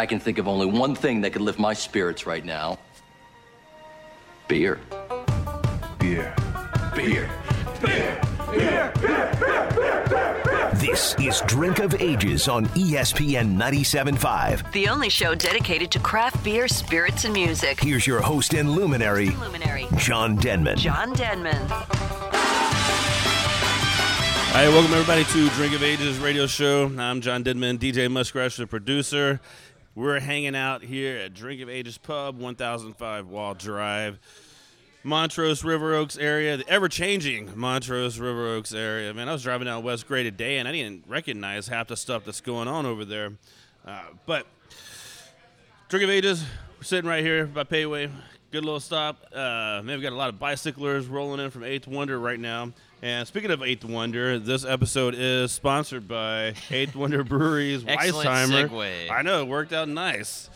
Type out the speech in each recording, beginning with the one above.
I can think of only one thing that could lift my spirits right now beer. Beer. Beer. Beer. Beer. Beer. This is Drink of Ages on E ESPN 97.5. The only show dedicated to craft beer, spirits, and music. Here's your host and luminary, Luminary, John Denman. John Denman. All right, welcome everybody to Drink of Ages radio show. I'm John Denman, DJ Muskrat, the producer. We're hanging out here at Drink of Ages Pub, 1005 Wall Drive, Montrose River Oaks area, the ever-changing Montrose River Oaks area. Man, I was driving down West Gray today, and I didn't recognize half the stuff that's going on over there. Uh, but Drink of Ages, we're sitting right here by Payway. Good little stop. Uh, man, we've got a lot of bicyclers rolling in from Eighth Wonder right now. And speaking of Eighth Wonder, this episode is sponsored by Eighth Wonder Breweries Weisheimer. Segue. I know it worked out nice.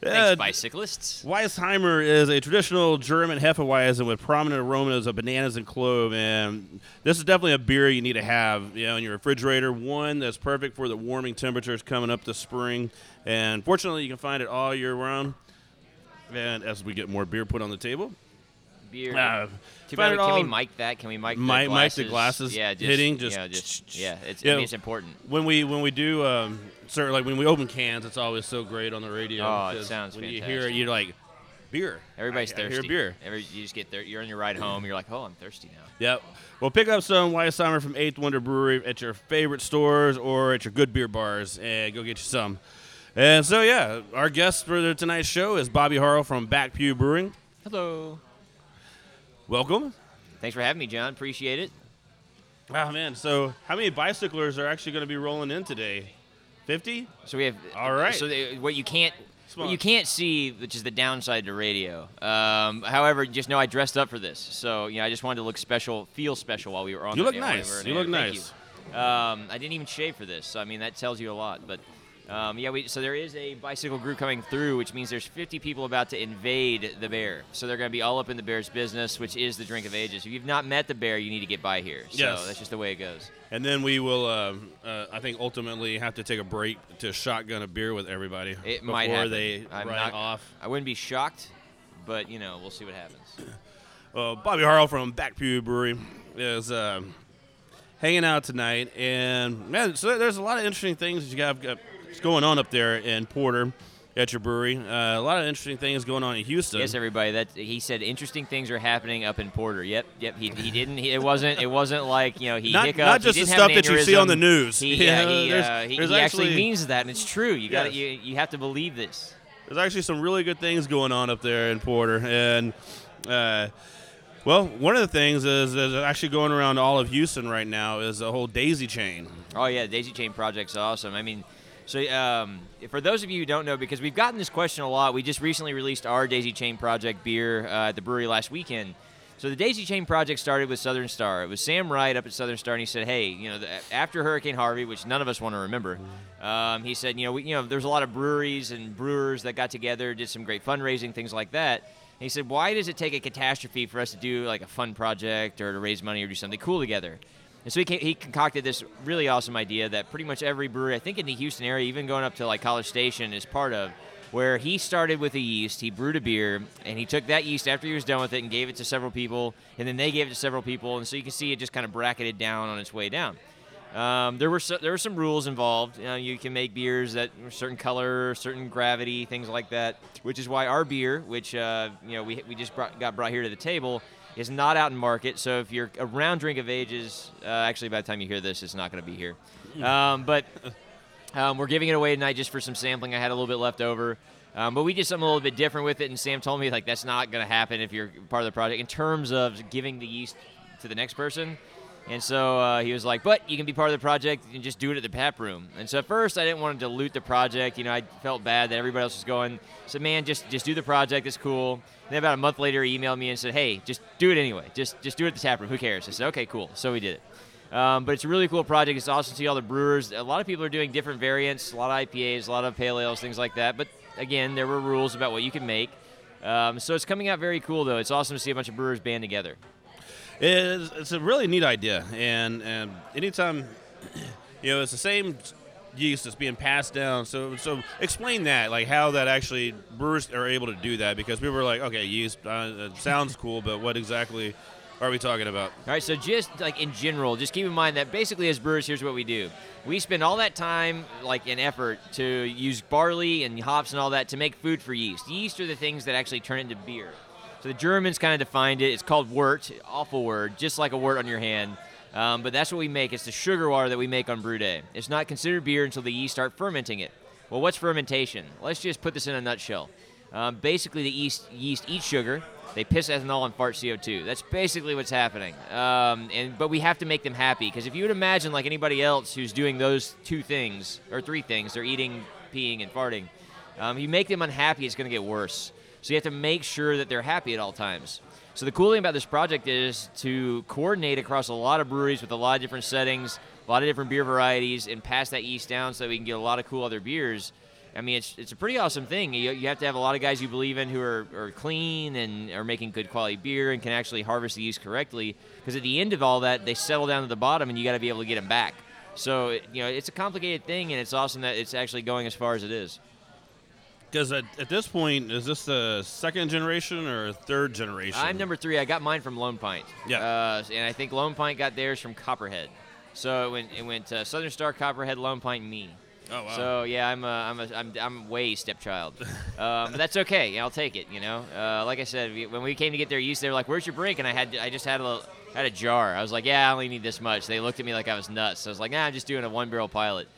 Thanks, Yeah, bicyclists. Weisheimer is a traditional German Hefeweizen with prominent aromas of bananas and clove, and this is definitely a beer you need to have, you know, in your refrigerator. One that's perfect for the warming temperatures coming up this spring, and fortunately, you can find it all year round. And as we get more beer put on the table, Beer. uh, Too bad. it Can we all- mic that? Can we mic the Mic- mic glasses? the glasses, Yeah, just, hitting, just- yeah, just yeah. It's, Yeah. I mean, it's important. when we when we do um, certain like when we open cans, it's always so great on the radio. Oh, it because sounds when you hear it, you're like beer. Everybody's I, I thirsty. hear beer. Every, you just get there. You're on your ride home. You're like, oh, I'm thirsty now. Yep. Well, pick up some Weisheimer from Eighth Wonder Brewery at your favorite stores or at your good beer bars, and go get you some. And so, yeah, our guest for tonight's show is Bobby Harrell from Back Pew Brewing. Hello. Welcome. Thanks for having me, John. Appreciate it. Wow, man, so how many bicyclers are actually going to be rolling in today? Fifty. So we have. All right. So what you can't. What you can't see, which is the downside to radio. Um, however, just know I dressed up for this, so you know I just wanted to look special, feel special while we were on. You the look air, while we nice. You air. look Thank nice. you. Um, I didn't even shave for this, so I mean that tells you a lot. But um, yeah, we, so there is a bicycle group coming through, which means there's 50 people about to invade the bear. So they're going to be all up in the bear's business, which is the drink of ages. If you've not met the bear, you need to get by here. So Yes. that's just the way it goes. And then we will, um, uh, I think, ultimately have to take a break to shotgun a beer with everybody It before might happen. they I'm ride not, off. I wouldn't be shocked, but you know we'll see what happens. Uh, Bobby Harrell from Back Pew Brewery is uh, hanging out tonight, and man, so there's a lot of interesting things that you got got going on up there in Porter at your brewery. Uh, a lot of interesting things going on in Houston. Yes, everybody. That he said interesting things are happening up in Porter. Yep, yep. He, he didn't. He, it wasn't. It wasn't like you know he Not- hiccuped. not just the stuff that you see on the news. He, Yeah, uh, he, there's- uh, he, there's he actually, actually- means that, and it's true. You got Yes. you, you have to believe this. There's actually some really good things going on up there in Porter, and uh, well, one of the things is, is actually going around all of Houston right now is the whole Daisy Chain. Oh yeah, Daisy Chain Project's awesome. I mean, so um, for those of you who don't know, because we've gotten this question a lot, we just recently released our Daisy Chain Project beer uh, at the brewery last weekend. So the Daisy Chain Project started with Southern Star. It was Sam Wright up at Southern Star, and he said, "Hey, you know, the, after Hurricane Harvey, which none of us want to remember, um, he said, you know, we, you know, there's a lot of breweries and brewers that got together, did some great fundraising, things like that." And he said, "Why does it take a catastrophe for us to do like a fun project or to raise money or do something cool together?" And so he, he concocted this really awesome idea that pretty much every brewery, I think in the Houston area, even going up to like College Station, is part of. Where he started with a yeast, he brewed a beer, and he took that yeast after he was done with it and gave it to several people, and then they gave it to several people, and so you can see it just kind of bracketed down on its way down. Um, there were so, there were some rules involved. You, know, you can make beers that certain color, certain gravity, things like that. Which is why our beer, which uh, you know we, we just brought, got brought here to the table, is not out in market. So if you're around Drink of Ages, uh, actually by the time you hear this, it's not going to be here. Um, but um, we're giving it away tonight just for some sampling. I had a little bit left over. Um, but we did something a little bit different with it, and Sam told me like that's not going to happen if you're part of the project in terms of giving the yeast to the next person. And so uh, he was like, "But you can be part of the project and just do it at the tap room." And so at first I didn't want to dilute the project. You know, I felt bad that everybody else was going. So man, just just do the project. It's cool. And then about a month later, he emailed me and said, "Hey, just do it anyway. Just just do it at the tap room. Who cares?" I said, "Okay, cool." So we did it. Um, but it's a really cool project. It's awesome to see all the brewers. A lot of people are doing different variants, a lot of IPAs, a lot of pale ales, things like that. But again, there were rules about what you can make. Um, so it's coming out very cool, though. It's awesome to see a bunch of brewers band together. It's, it's a really neat idea, and and anytime, you know, it's the same yeast that's being passed down. So, so explain that, like how that actually brewers are able to do that, because people were like, okay, yeast uh, sounds cool, but what exactly are we talking about? All right, so just like in general, just keep in mind that basically as brewers, here's what we do: we spend all that time, like and effort, to use barley and hops and all that to make food for yeast. Yeast are the things that actually turn into beer. So the Germans kind of defined it. It's called wort, awful word, just like a wort on your hand. Um, but that's what we make. It's the sugar water that we make on brew day. It's not considered beer until the yeast start fermenting it. Well, what's fermentation? Let's just put this in a nutshell. Um, basically, the yeast, yeast eat sugar. They piss ethanol and fart CO2. That's basically what's happening. Um, and but we have to make them happy because if you would imagine like anybody else who's doing those two things or three things, they're eating, peeing, and farting. Um, you make them unhappy, it's going to get worse. So you have to make sure that they're happy at all times. So the cool thing about this project is to coordinate across a lot of breweries with a lot of different settings, a lot of different beer varieties, and pass that yeast down so that we can get a lot of cool other beers. I mean, it's, it's a pretty awesome thing. You, you have to have a lot of guys you believe in who are, are clean and are making good quality beer and can actually harvest the yeast correctly. Because at the end of all that, they settle down to the bottom, and you got to be able to get them back. So you know, it's a complicated thing, and it's awesome that it's actually going as far as it is. Because at, at this point, is this the second generation or third generation? I'm number three. I got mine from Lone Pint. Yeah. Uh, and I think Lone Pint got theirs from Copperhead. So it went, it went uh, Southern Star, Copperhead, Lone Pint, me. Oh wow. So yeah, I'm a, I'm a, I'm, I'm way stepchild, um, but that's okay. I'll take it. You know, uh, like I said, we, when we came to get their yeast, they were like, "Where's your brink?" And I had I just had a little, had a jar. I was like, "Yeah, I only need this much." They looked at me like I was nuts. So I was like, "Nah, I'm just doing a one barrel pilot."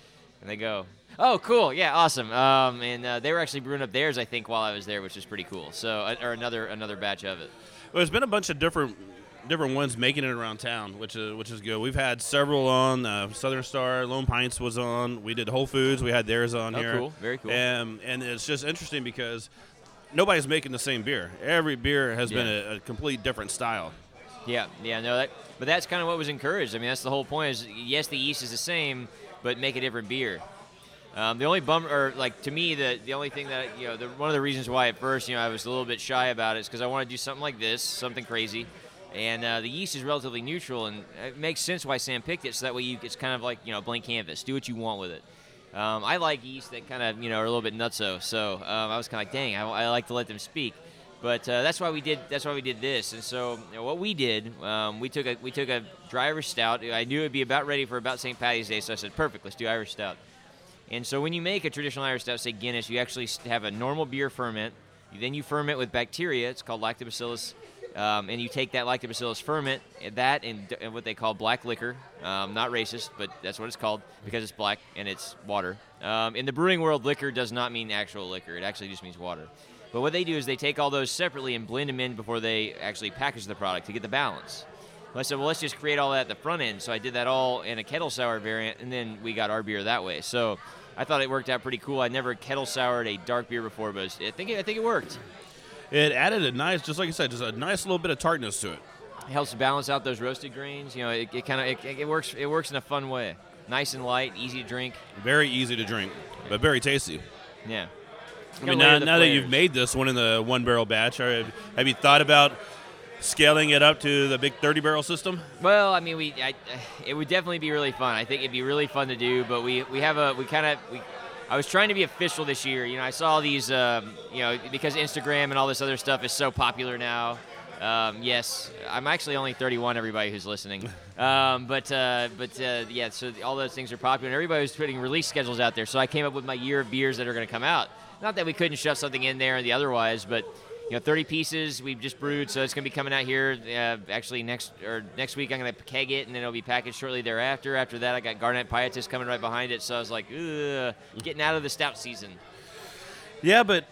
And they go, "Oh, cool, yeah, awesome." Um, and uh, they were actually brewing up theirs, I think, while I was there, which is pretty cool. So uh, or another another batch of it. Well, there's been a bunch of different different ones making it around town, which is which is good. We've had several on. Uh, Southern Star, Lone Pints was on. We did Whole Foods. We had theirs on here. Oh, here. cool. Very cool. And and it's just interesting because nobody's making the same beer. Every beer has been a, a complete different style. Yeah, yeah, no, that, but that's kind of what was encouraged. I mean, that's the whole point. Is yes, the yeast is the same, but make a different beer. Um, the only bummer, or like to me, the the only thing that you know, the, one of the reasons why at first, you know, I was a little bit shy about it is because I want to do something like this, something crazy, and uh, the yeast is relatively neutral, and it makes sense why Sam picked it. So that way, you it's kind of like you know, a blank canvas. Do what you want with it. Um, I like yeast that kind of you know are a little bit nutso. So um, I was kind of like, dang, I, I like to let them speak. But uh, that's why we did. That's why we did this. And so you know, what we did, um, we took a we took a dry Irish stout. I knew it'd be about ready for about St. Patty's Day, so I said, perfect, let's do Irish stout. And so when you make a traditional Irish stout, say Guinness, you actually have a normal beer ferment. Then you ferment with bacteria. It's called lactobacillus. Um, and you take that lactobacillus ferment, that and, and what they call black liquor. Um, not racist, but that's what it's called because it's black and it's water. Um, in the brewing world, liquor does not mean actual liquor. It actually just means water. But what they do is they take all those separately and blend them in before they actually package the product to get the balance. Well, I said, well, let's just create all that at the front end. So I did that all in a kettle sour variant, and then we got our beer that way. So I thought it worked out pretty cool. I never kettle soured a dark beer before, but I think it, I think it worked. It added a nice, just like I said, just a nice little bit of tartness to it. It helps balance out those roasted grains. You know, it, it kind of it, it works. It works in a fun way. Nice and light, easy to drink. Very easy to drink, but very tasty. Yeah. I mean, now, now that you've made this one in the one barrel batch, have you thought about scaling it up to the big 30 barrel system? Well, I mean, we I, it would definitely be really fun. I think it'd be really fun to do, but we we have a we kind of we. I was trying to be official this year. You know, I saw these, um, you know, because Instagram and all this other stuff is so popular now. Um, yes, I'm actually only 31. Everybody who's listening, um, but uh, but uh, yeah, so all those things are popular. and Everybody was putting release schedules out there, so I came up with my year of beers that are going to come out. Not that we couldn't shove something in there and the otherwise, but you know, 30 pieces we've just brewed, so it's going to be coming out here. Uh, actually, next or next week I'm going to keg it, and then it'll be packaged shortly thereafter. After that, I got Garnet Pietis coming right behind it, so I was like, getting out of the stout season. Yeah, but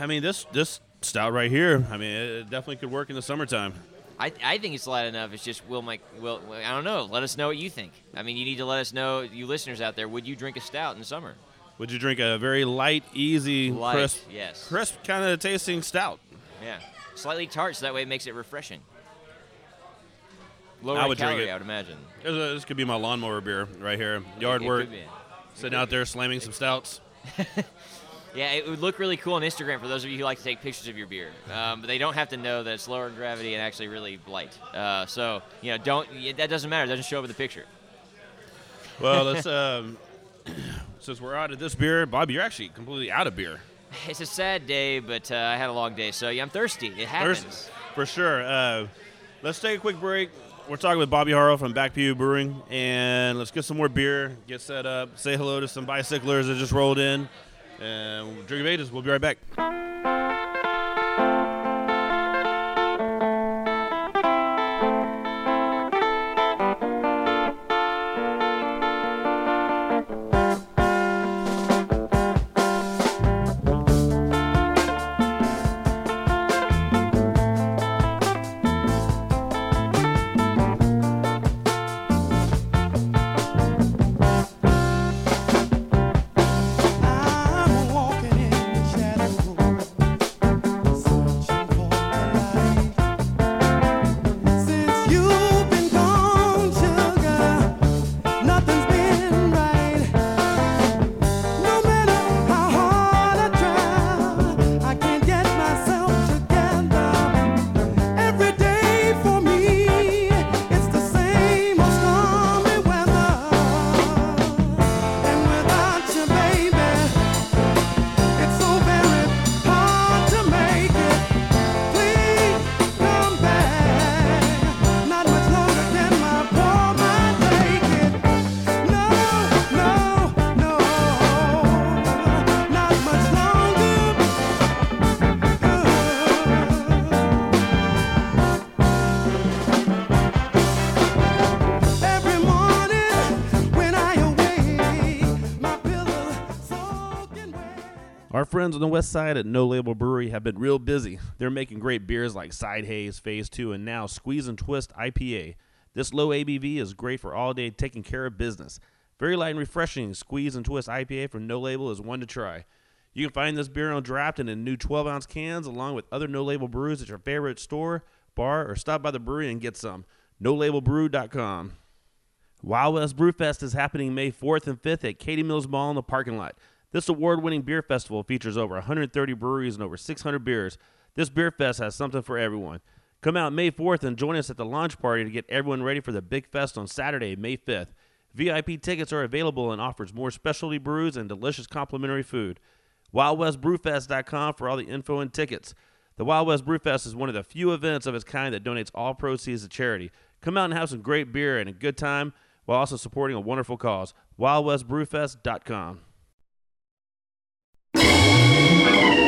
I mean, this this stout right here, I mean, it definitely could work in the summertime. I, I think it's light enough. It's just will Mike will I don't know. Let us know what you think. I mean, you need to let us know, you listeners out there. Would you drink a stout in the summer? Would you drink a very light, easy, Light, crisp, yes. crisp kind of tasting stout? Yeah, slightly tart, so that way it makes it refreshing. Lower I would drink it. I would imagine. This, is- this could be my lawnmower beer right here. Yard It- it work, could be. sitting out there slamming some stouts. Yeah, it would look really cool on Instagram for those of you who like to take pictures of your beer. Um, but they don't have to know that it's lower in gravity and actually really light. Uh, so you know, don't that doesn't matter. It doesn't show up in the picture. Well, let's um, since we're out of this beer, Bob, you're actually completely out of beer. It's a sad day, but uh, I had a long day, so yeah, I'm thirsty. It happens. For sure. Uh, let's take a quick break. We're talking with Bobby Harrell from Back Pew Brewing, and let's get some more beer, get set up, say hello to some bicyclers that just rolled in, and drink of ages. We'll be right back. Friends on the west side at No Label Brewery have been real busy. They're making great beers like Side Haze, Phase 2, and now Squeeze and Twist IPA. This low ABV is great for all day taking care of business. Very light and refreshing, Squeeze and Twist IPA from No Label is one to try. You can find this beer on draft and in new 12 ounce cans, along with other No Label brews at your favorite store, bar, or stop by the brewery and get some. NoLabelBrew.com. Wild West Brewfest is happening May 4th and 5th at Katy Mills Mall in the parking lot. This award winning beer festival features over 130 breweries and over 600 beers. This beer fest has something for everyone. Come out May 4th and join us at the launch party to get everyone ready for the big fest on Saturday, May 5th. VIP tickets are available and offers more specialty brews and delicious complimentary food. WildWestBrewFest.com for all the info and tickets. The Wild West Brewfest is one of the few events of its kind that donates all proceeds to charity. Come out and have some great beer and a good time while also supporting a wonderful cause. WildWestBrewFest.com. Thank you.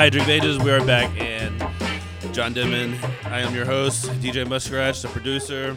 Hi, Drink Ages. We are back, and John Denman. I am your host, DJ Muskrat, the producer.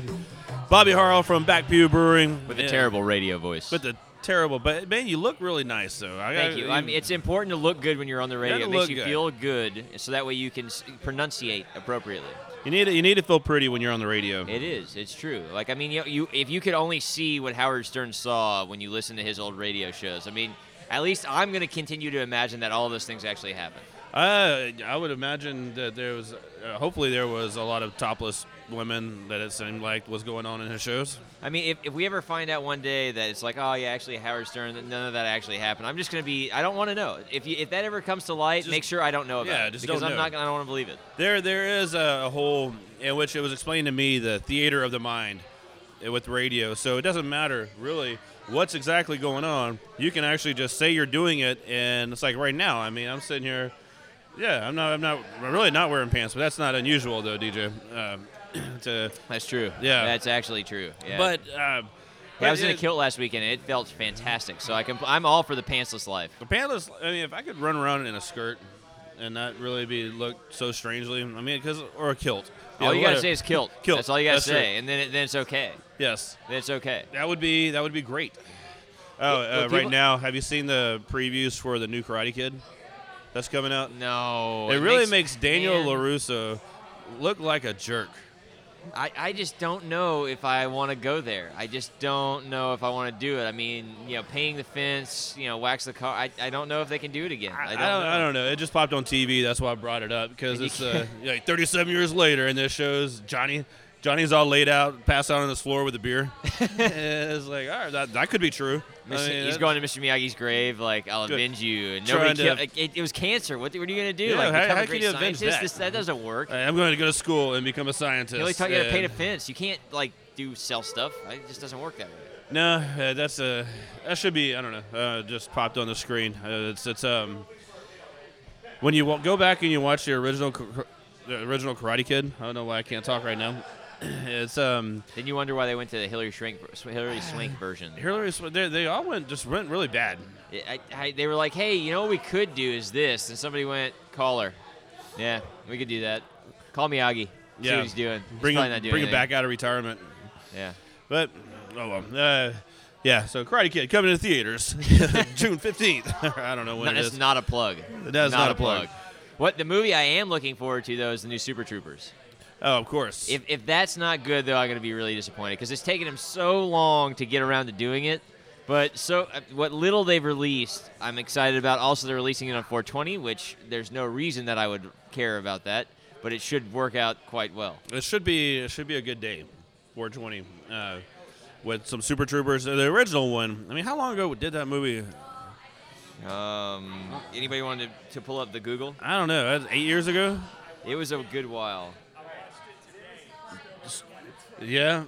Bobby Harrell from Back Pew Brewing. With a terrible radio voice. With the terrible, but man, you look really nice though. I Thank gotta- you. I mean, it's important to look good when you're on the radio. It makes you good. feel good, so that way you can s- pronunciate appropriately. you need to, you need to feel pretty when you're on the radio. It is. It's true. Like I mean, you, you if you could only see what Howard Stern saw when you listen to his old radio shows. I mean, at least I'm going to continue to imagine that all those things actually happen. Uh, I would imagine that there was, uh, hopefully, there was a lot of topless women that it seemed like was going on in his shows. I mean, if, if we ever find out one day that it's like, oh yeah, actually Howard Stern, that none of that actually happened, I'm just going to be. I don't want to know. If you, if that ever comes to light, Just- make sure I don't know about yeah, it just because don't I'm know. not. Gonna, I don't want to believe it. There, there is a, a whole in which it was explained to me the theater of the mind, uh, with radio. So it doesn't matter really what's exactly going on. You can actually just say you're doing it, and it's like right now. I mean, I'm sitting here. Yeah, I'm not. I'm not. I'm really not wearing pants, but that's not unusual though, DJ. Um, to, That's true. Yeah. That's actually true. Yeah. but. Uh, Yeah, I was in a kilt last weekend. and It felt fantastic. So I can. I'm all for the pantsless life. The pantsless. I mean, if I could run around in a skirt and not really be looked so strangely. I mean, because or a kilt. Yeah, all you gotta say is kilt. Kilt. That's all you gotta That's say, true. and then it, then it's okay. Yes, Then it's okay. that would be that would be great. Oh, uh, right now, have you seen the previews for the new Karate Kid that's coming out? No. it, really makes, Daniel man, Larusso look like a jerk. I, I just don't know if I want to go there. I just don't know if I want to do it. I mean, you know, painting the fence, you know, wax the car. I, I don't know if they can do it again. I I don't, don't, know. I don't know. It just popped on TV. That's why I brought it up because it's uh, like 37 years later, and this shows Johnny. Johnny's all laid out, passed out on his floor with a beer. It's like, all right, that, that could be true. I mean, he's going to Mr. Miyagi's grave, like I'll Good. avenge you, and nobody. Killed, like, it, it was cancer. What, what are you gonna do? Yeah, like how- how a can you avenge scientist? that? This, that doesn't work. I'm going to go to school and become a scientist. You only talk, you how to paint a fence. You can't like do sell stuff. It just doesn't work that way. No, uh, that's a that should be I don't know. Uh, just popped on the screen. Uh, it's it's um when you wa- go back and you watch the original the original Karate Kid. I don't know why I can't talk right now. It's um Then you wonder why they went to the Hilary Swank, Hilary Swank version. Hilary. Sw- They, they all went just went really bad. I, I, they were like, "Hey, you know what we could do is this," and somebody went, "Call her." Yeah, we could do that. Call Miyagi. See Yeah. what he's doing. He's Bring probably him not doing bring him anything. back out of retirement. Yeah. But oh well. Uh, yeah, so Karate Kid coming to theaters June fifteenth. I don't know when No, it that's is. not a plug. That is not a plug. What the movie I am looking forward to though is the new Super Troopers. Oh, of course. If, if that's not good though, I'm going to be really disappointed because it's taken them so long to get around to doing it. But so uh, what little they've released, I'm excited about. Also, they're releasing it on 420, which there's no reason that I would care about that, but it should work out quite well. It should be it should be a good day, 420, uh, with some Super Troopers. The original one. I mean, how long ago did that movie? Um, anybody want to, to pull up the Google? I don't know. Eight years ago. It was a good while. Yeah.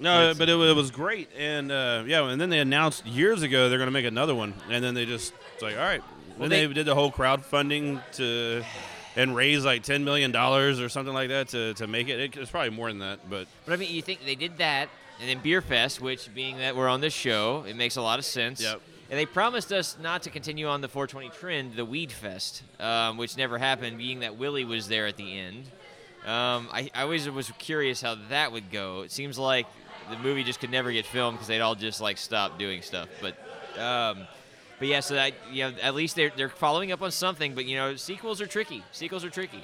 No, but it, it was great, and uh, yeah, and then they announced years ago they're going to make another one, and then they just it's like, all right. Well, then they, they- did the whole crowdfunding to and raise like ten million dollars or something like that to, to make it. it. It's probably more than that, but But I mean, you think they did that, and then Beer Fest, which being that we're on this show, it makes a lot of sense. Yep. And they promised us not to continue on the 420 trend, the Weed Fest, um, which never happened, being that Willie was there at the end. Um, I, I always was curious how that would go. It seems like the movie just could never get filmed because they'd all just like stop doing stuff. But, um, but yeah, so that, you know, at least they're they're following up on something. But you know, sequels are tricky. Sequels are tricky.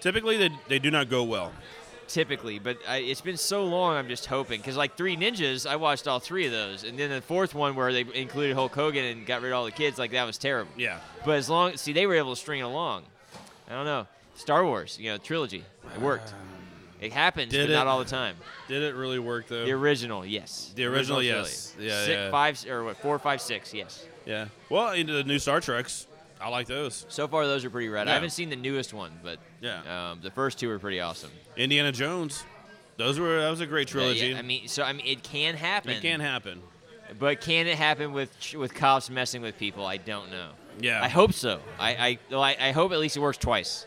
typically they, they do not go well. typically, but I, it's been so long. I'm just hoping because like Three Ninjas, I watched all three of those, and then the fourth one where they included Hulk Hogan and got rid of all the kids, like that was terrible. Yeah. But as long, see, they were able to string it along. I don't know. Star Wars, you know, trilogy, it worked. It happens, but not all the time. Did it really work though? The original, yes. The original, trilogy. yes. Yeah, Six, yeah. Five or what? Four, five, six. Yes. yeah. Well, into the new Star Treks, I like those. So far, those are pretty rad. Yeah. I haven't seen the newest one, but Yeah. um, the first two are pretty awesome. Indiana Jones, those were that was a great trilogy. Yeah, I mean, so I mean, it can happen. it can happen. But can it happen with with cops messing with people? I don't know. Yeah. I hope so. I I, well, I, I hope at least it works twice.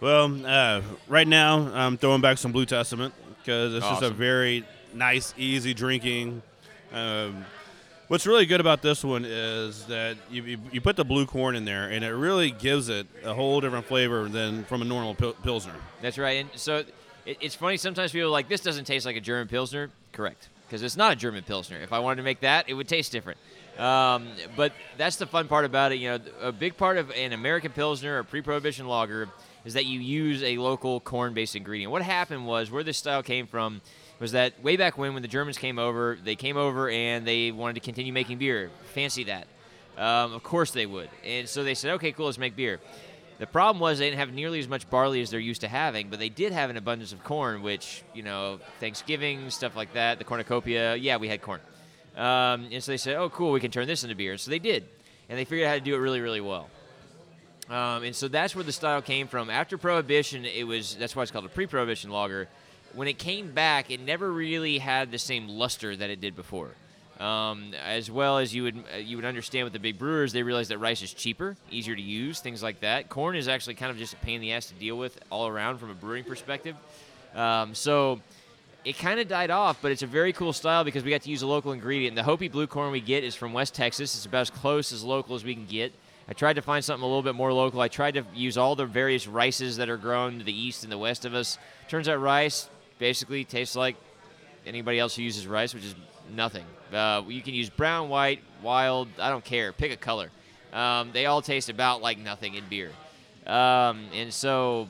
Well, uh, right now I'm throwing back some Blue Testament because it's just a very nice, easy drinking. Um, what's really good about this one is that you, you, you put the blue corn in there, and it really gives it a whole different flavor than from a normal pil- pilsner. That's right. And so it, it's funny. Sometimes people are like this doesn't taste like a German pilsner. Correct, because it's not a German pilsner. If I wanted to make that, it would taste different. Um, but that's the fun part about it. You know, a big part of an American pilsner or pre-prohibition lager is that you use a local corn-based ingredient. What happened was where this style came from was that way back when, when the Germans came over, they came over and they wanted to continue making beer. Fancy that. Um, of course they would. And so they said, okay, cool, let's make beer. The problem was they didn't have nearly as much barley as they're used to having, but they did have an abundance of corn, which, you know, Thanksgiving, stuff like that, the cornucopia, yeah, we had corn. Um, and so they said, oh, cool, we can turn this into beer. So they did. And they figured out how to do it really, really well. Um, and so that's where the style came from. After Prohibition, it was that's why it's called a pre-Prohibition lager. when it came back, it never really had the same luster that it did before. Um, as well as you would uh, you would understand with the big brewers, they realized that rice is cheaper, easier to use, things like that. Corn is actually kind of just a pain in the ass to deal with all around from a brewing perspective. Um, so it kind of died off, but it's a very cool style because we got to use a local ingredient. The Hopi blue corn we get is from West Texas. It's about as close as local as we can get. I tried to find something a little bit more local. I tried to use all the various rices that are grown to the east and the west of us. Turns out rice basically tastes like anybody else who uses rice, which is nothing. Uh, you can use brown, white, wild. I don't care. Pick a color. Um, they all taste about like nothing in beer. Um, and so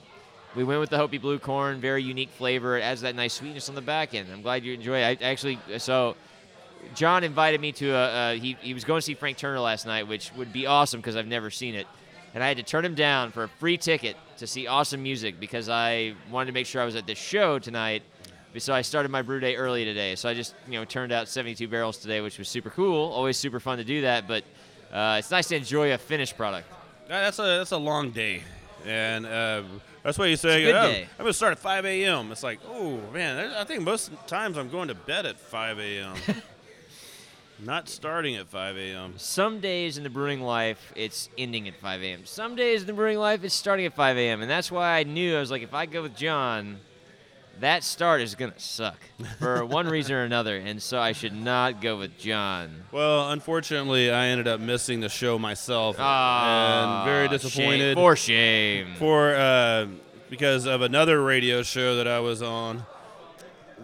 we went with the Hopi Blue Corn, very unique flavor. It adds that nice sweetness on the back end. I'm glad you enjoy it. I actually, so John invited me to a, uh, he, he was going to see Frank Turner last night, which would be awesome because I've never seen it. And I had to turn him down for a free ticket to see awesome music because I wanted to make sure I was at this show tonight. So I started my brew day early today. So I just, you know, turned out 72 barrels today, which was super cool. Always super fun to do that, but uh, it's nice to enjoy a finished product. That's a that's a long day, and uh, that's why you say a oh, day. I'm gonna start at 5 a.m. It's like, oh man, I think most times I'm going to bed at 5 a.m. Not starting at 5 a.m. Some days in the brewing life, it's ending at 5 a.m. Some days in the brewing life, it's starting at 5 a.m. And that's why I knew I was like, if I go with John, that start is gonna suck for one reason or another, and so I should not go with John. Well, unfortunately, I ended up missing the show myself, Ah, and very shame. disappointed For shame. for uh, because of another radio show that I was on.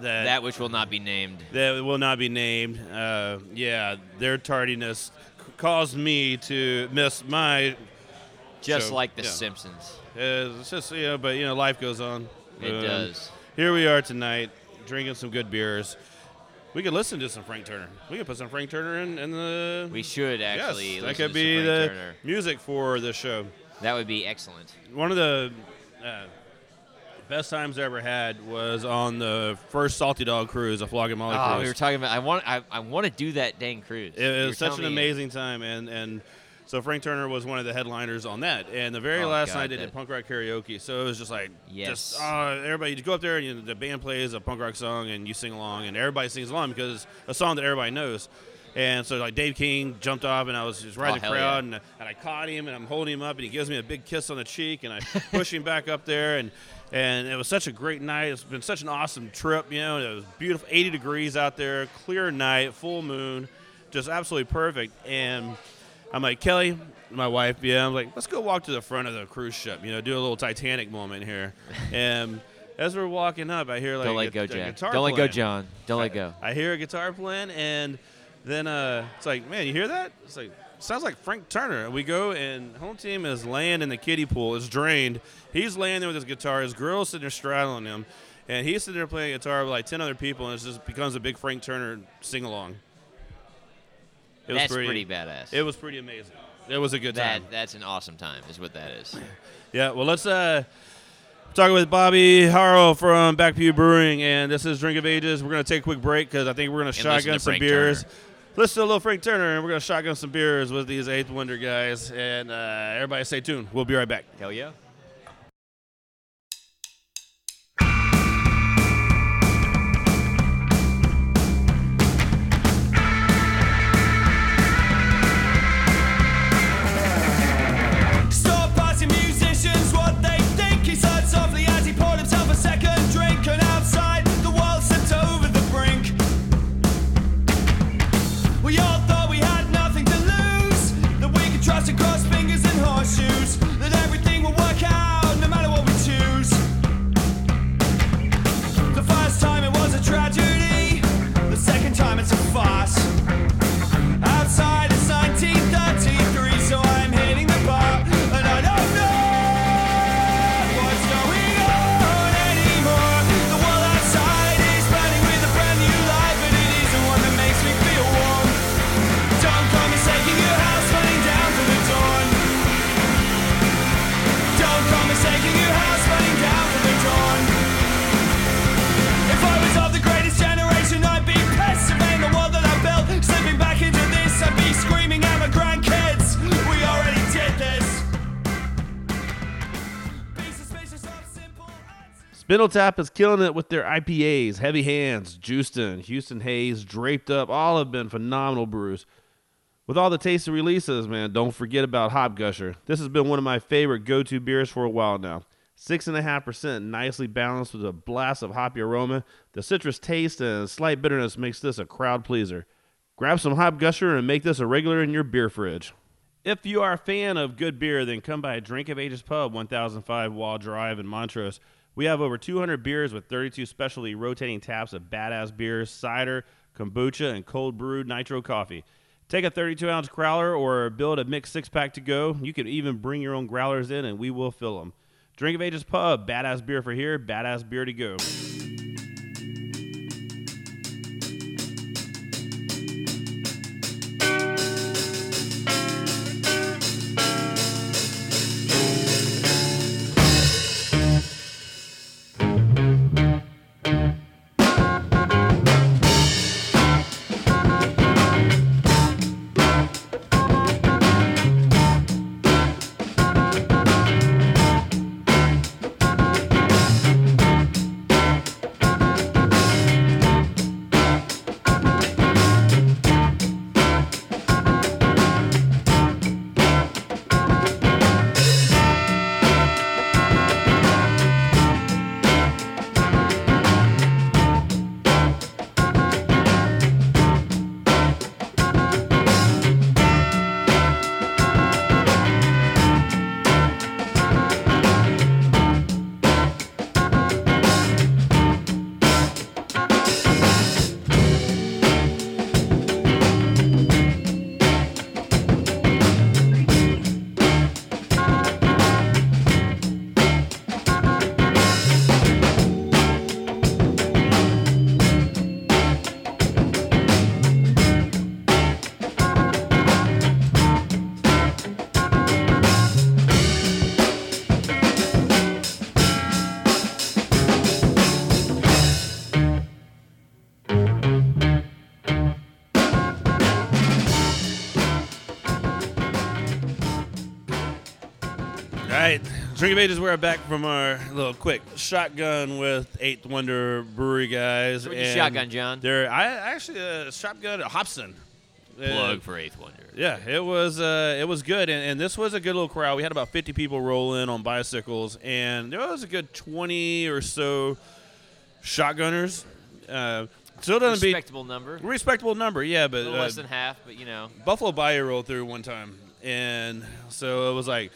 That that which will not be named. that will not be named. Uh, yeah, their tardiness caused me to miss my. Just like The Yeah. Simpsons. Uh, it's just you know, but you know, life goes on. It Um, does. Here we are tonight, drinking some good beers. We could listen to some Frank Turner. We could put some Frank Turner in, in the. We should actually. yes, that could to be the Turner. music for the show. That would be excellent. One of the uh, best times I ever had was on the first Salty Dog cruise, a Flogging Molly Oh, cruise. we were talking about. I want. I, I want to do that dang cruise. It were was such an amazing time, and and so Frank Turner was one of the headliners on that. And the very Oh, last God, night they did punk rock karaoke, so it was just like Yes. just uh, everybody you go up there and you, the band plays a punk rock song and you sing along, and everybody sings along because it's a song that everybody knows. And so like Dave King jumped off and I was just right Oh, in the crowd yeah. and, and I caught him and I'm holding him up and he gives me a big kiss on the cheek and I push him back up there and and it was such a great night. It's been such an awesome trip, you know. It was beautiful, 80 degrees out there, clear night, full moon, just absolutely perfect. And I'm like Kelly, my wife, yeah. I'm like, let's go walk to the front of the cruise ship, you know, do a little Titanic moment here. and as we're walking up, I hear like Don't a, let go, a Jack. guitar Don't let go. John. Don't let go. I hear a guitar playing, and then uh, it's like, man, you hear that? It's like sounds like Frank Turner. We go, and home team is laying in the kiddie pool. It's drained. He's laying there with his guitar. His girl's sitting there straddling him, and he's sitting there playing guitar with like ten other people, and it just becomes a big Frank Turner sing along. It was That's pretty, badass. It was pretty amazing. It was a good that time. that's an awesome time, is what that is. Yeah, well, let's uh, talk with Bobby Harrell from Back Pew Brewing, and this is Drink of Ages. We're going to take a quick break because I think we're going to And shotgun to some beers. Turner. Listen to a little Frank Turner, and we're going to shotgun some beers with these Eighth Wonder guys. And uh, everybody stay tuned. We'll be right back. Hell yeah. Spindle Tap is killing it with their IPAs. Heavy Hands, Houston, Houston Haze, Draped Up, all have been phenomenal brews. With all the tasty releases, man, don't forget about Hop Gusher. This has been one of my favorite go-to beers for a while now. Six and a half percent, nicely balanced with a blast of hoppy aroma. The citrus taste and slight bitterness makes this a crowd pleaser. Grab some Hop Gusher and make this a regular in your beer fridge. If you are a fan of good beer, then come by Drink of Ages Pub, 1005 Wall Drive in Montrose. We have over 200 beers with 32 specialty rotating taps of badass beers, cider, kombucha, and cold brewed nitro coffee. Take a 32 ounce growler or build a mixed six pack to go. You can even bring your own growlers in and we will fill them. Drink of Ages Pub, badass beer for here, badass beer to go. Drink of Ages, we're back from our little quick shotgun with Eighth Wonder Brewery guys. Where'd you and shotgun, John? They're I actually uh, shotgun at Hobson. Plug Uh, for Eighth Wonder. Yeah, it was uh, it was good, and, and this was a good little crowd. We had about fifty people roll in on bicycles, and there was a good twenty or so shotgunners. Uh, still doesn't beat Respectable number. respectable number, yeah, but uh, less than half, but you know. Buffalo Bayou rolled through one time, and so it was like,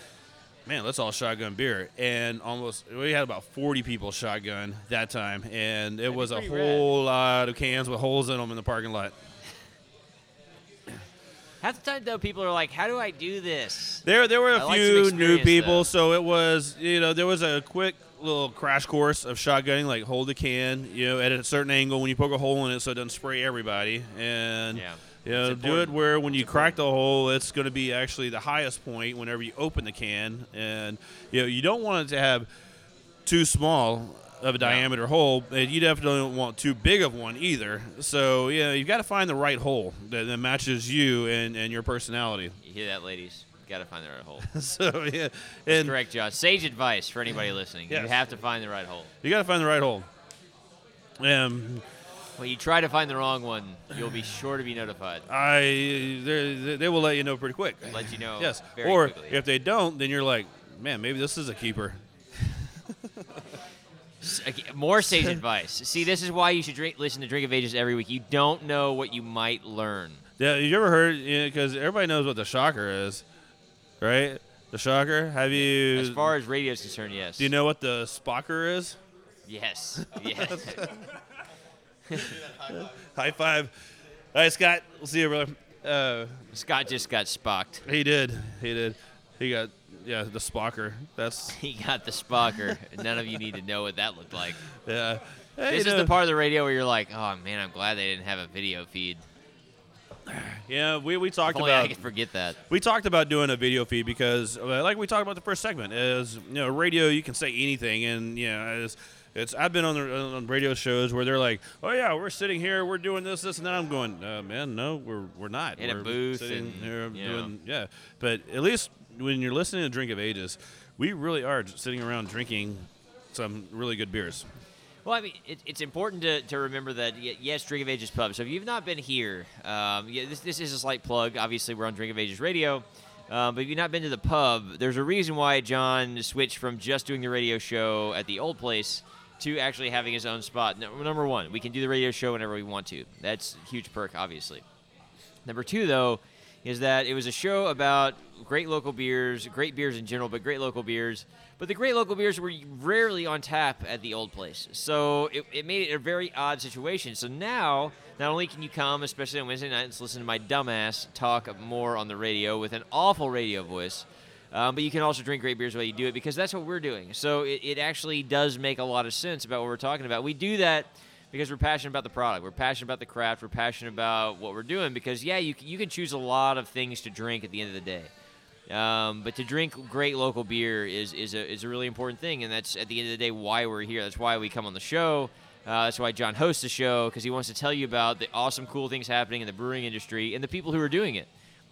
man, let's all shotgun beer. And almost we had about forty people shotgun that time, and it That'd was a pretty whole lot of cans with holes in them in the parking lot. Half the time though, people are like, "How do I do this?" There, there were a I like few new people, though. so it was, you know, there was a quick little crash course of shotgunning, like hold the can, you know, at a certain angle when you poke a hole in it, so it doesn't spray everybody, and Yeah. It's do it where when you crack the hole, it's going to be actually the highest point whenever you open the can, and you know, you don't want it to have too small of a diameter hole, and you definitely don't want too big of one either. So yeah, you've got to find the right hole that, that matches you and, and your personality. You hear that, ladies? Got to find the right hole. so yeah, and Correct, Josh. Sage advice for anybody listening. You have to find the right hole. you got to find the right hole. Um, When you try to find the wrong one, you'll be sure to be notified. I they they will let you know pretty quick. Let you know Yes, or quickly. if they don't, then you're like, man, maybe this is a keeper. Uh, more sage advice. See, this is why you should drink, listen to Drink of Ages every week. You don't know what you might learn. Yeah, you ever heard? Because everybody knows what the shocker is, right? The shocker. Have you? As far as radio is concerned, yes. do you know what the spocker is? Yes. Yes. High five. All right, Scott. We'll see you, brother. Uh, Scott just got spocked. he did. He did. He got yeah the spocker. That's He got the spocker. None of you need to know what that looked like. yeah. Hey, This you is know, the part of the radio where you're like, oh man, I'm glad they didn't have a video feed. Yeah, we, we If talked only about I could forget that. We talked about doing a video feed because, uh, like we talked about the first segment, is you know radio you can say anything, and you know it's, it's I've been on the on radio shows where they're like, oh yeah, we're sitting here, we're doing this, this, and that. I'm going, uh, man, no, we're we're not. In a we're booth sitting and, here know. doing yeah. But at least when you're listening to Drink of Ages, we really are sitting around drinking some really good beers. Well, I mean, it, it's important to, to remember that yes, Drink of Ages pub. So if you've not been here, um, yeah, this this is a slight plug. Obviously, we're on Drink of Ages Radio, um, but if you've not been to the pub, there's a reason why John switched from just doing the radio show at the old place to actually having his own spot. Number one, we can do the radio show whenever we want to. That's a huge perk, obviously. Number two, though, is that it was a show about great local beers, great beers in general, but great local beers. But the great local beers were rarely on tap at the old place. So it, it made it a very odd situation. So now, not only can you come, especially on Wednesday nights, listen to my dumbass talk more on the radio with an awful radio voice, um, but you can also drink great beers while you do it because that's what we're doing. So it, it actually does make a lot of sense about what we're talking about. We do that because we're passionate about the product. We're passionate about the craft. We're passionate about what we're doing because, yeah, you, you can choose a lot of things to drink at the end of the day. Um, but to drink great local beer is, is, a, is a really important thing, and that's at the end of the day why we're here. That's why we come on the show. Uh, that's why John hosts the show because he wants to tell you about the awesome, cool things happening in the brewing industry and the people who are doing it.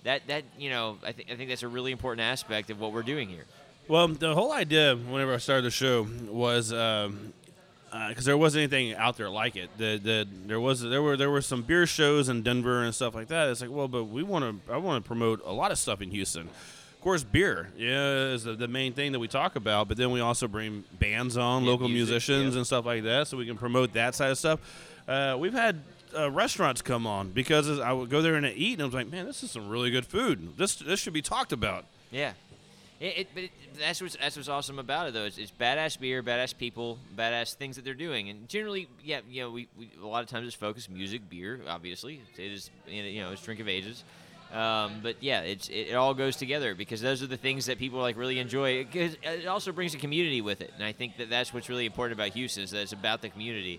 That that you know, I think I think that's a really important aspect of what we're doing here. Well, the whole idea whenever I started the show was um, because there wasn't anything out there like it. The, the there was there were there were some beer shows in Denver and stuff like that. It's like, well, but we want to I want to promote a lot of stuff in Houston. Of course, beer yeah is the, the main thing that we talk about, but then we also bring bands on, Yeah, local music, musicians yeah. and stuff like that, so we can promote that side of stuff. Uh, we've had uh, restaurants come on because I would go there and eat, and I was like, man, this is some really good food. This this should be talked about. Yeah. It, it, but it, that's what's that's what's awesome about it though. It's, it's badass beer, badass people, badass things that they're doing, and generally, yeah, you know, we, we a lot of times it's focused music, beer, obviously. It is you know it's drink of ages, um, but yeah, it's it, it all goes together because those are the things that people like really enjoy. Because it also brings a community with it, and I think that that's what's really important about Houston is that it's about the community.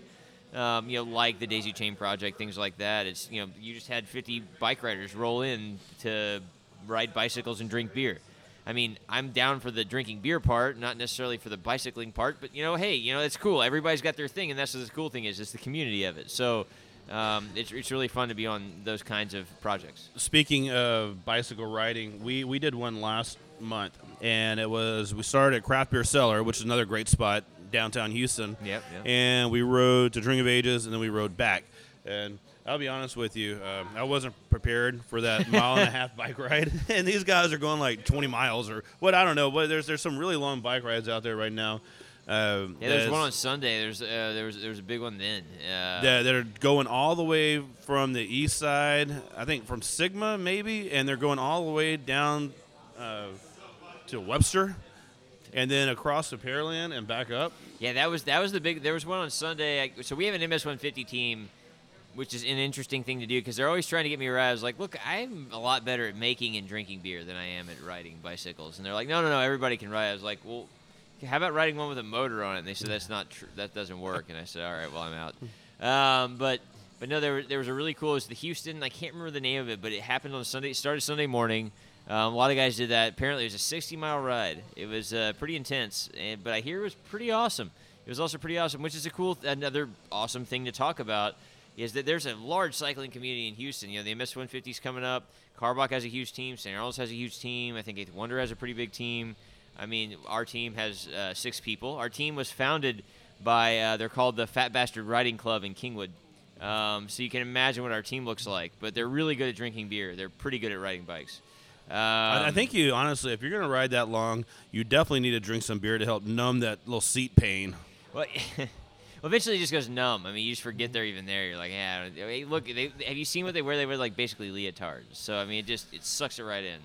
Um, you know, like the Daisy Chain Project, things like that. It's you know, you just had 50 bike riders roll in to ride bicycles and drink beer. I mean, I'm down for the drinking beer part, not necessarily for the bicycling part, but you know, hey, you know, it's cool. Everybody's got their thing, and that's what the cool thing is. It's the community of it. So um, it's, it's really fun to be on those kinds of projects. Speaking of bicycle riding, we, we did one last month, and it was we started at Craft Beer Cellar, which is another great spot downtown Houston. Yep, yep. And we rode to Drink of Ages, and then we rode back. And I'll be honest with you, um, I wasn't prepared for that mile and a half bike ride, and these guys are going like 20 miles or what I don't know. But there's there's some really long bike rides out there right now. Um, Yeah, there's one on Sunday. There's uh, there was there was a big one then. Uh, that, that are going all the way from the east side, I think from Sigma maybe, and they're going all the way down uh, to Webster, and then across the Pearland and back up. Yeah, that was that was the big. There was one on Sunday. So we have an MS 150 team, which is an interesting thing to do because they're always trying to get me to ride. I was like, look, I'm a lot better at making and drinking beer than I am at riding bicycles. And they're like, no, no, no, everybody can ride. I was like, well, how about riding one with a motor on it? And they said that's not true. That doesn't work. And I said, all right, well, I'm out. Um, but but no, there, there was a really cool. It was the Houston. I can't remember the name of it, but it happened on Sunday. It started Sunday morning. Um, a lot of guys did that. Apparently, it was a 60 mile ride. It was uh, pretty intense, and, but I hear it was pretty awesome. It was also pretty awesome, which is a cool, another awesome thing to talk about. Is that there's a large cycling community in Houston. You know, the MS 150 is coming up. Karbach has a huge team. St. Arnold's has a huge team. I think Eighth Wonder has a pretty big team. I mean, our team has uh, six people. Our team was founded by, uh, they're called the Fat Bastard Riding Club in Kingwood. Um, so you can imagine what our team looks like. But they're really good at drinking beer. They're pretty good at riding bikes. Um, I, I think you honestly, if you're going to ride that long, you definitely need to drink some beer to help numb that little seat pain. Well, well, eventually it just goes numb. I mean, you just forget they're even there. You're like, yeah. Mean, Look, they, have you seen what they wear? They wear like basically leotards. So I mean, it just it sucks it right in.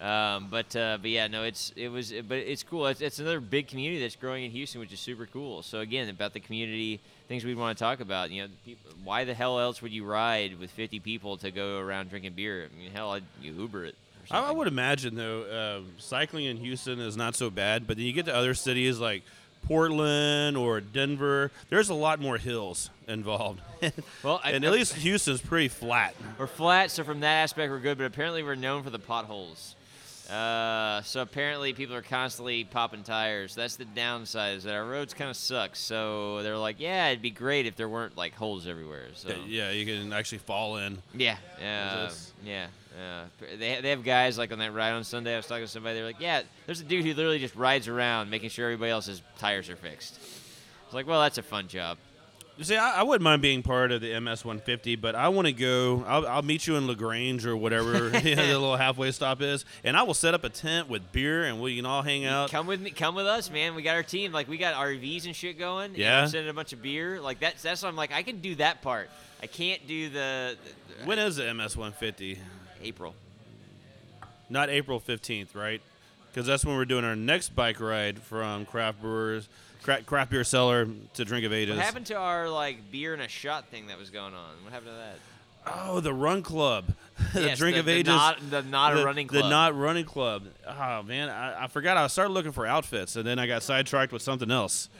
Um, but uh, but yeah, no, it's it was, but it's cool. It's, it's another big community that's growing in Houston, which is super cool. So again, about the community things we'd want to talk about. You know, people, why the hell else would you ride with 50 people to go around drinking beer? I mean, hell, I'd, you Uber it. I, I would imagine though, um cycling in Houston is not so bad, but then you get to other cities like Portland or Denver. There's a lot more hills involved. Well, I- and I- at least Houston's pretty flat. We're flat, so from that aspect we're good. But apparently we're known for the potholes. Uh, so apparently people are constantly popping tires. That's the downside is that our roads kind of suck. So they're like, yeah, it'd be great if there weren't like holes everywhere. So Yeah, you can actually fall in. yeah, yeah, Is yeah. They they have guys like on that ride on Sunday. I was talking to somebody. They're like, yeah, there's a dude who literally just rides around making sure everybody else's tires are fixed. It's like, well, that's a fun job. You See, I, I wouldn't mind being part of the MS 150, but I want to go. I'll, I'll meet you in La Grange or whatever you know, the little halfway stop is, and I will set up a tent with beer, and we can all hang out. Come with me. Come with us, man. We got our team. Like we got RVs and shit going. and Yeah. I'm sending a bunch of beer. Like that's that's what I'm like. I can do that part. I can't do the, the When is the MS 150? April. Not April 15th, right? Because that's when we're doing our next bike ride from craft brewers, cra- craft beer cellar to Drink of Ages. What happened to our like beer and a shot thing that was going on? What happened to that? Oh, the Run Club, the Yes, Drink the- of the Ages, not- the not a the- running the club. not running club. Oh man, I, I forgot. I started looking for outfits, and then I got sidetracked with something else.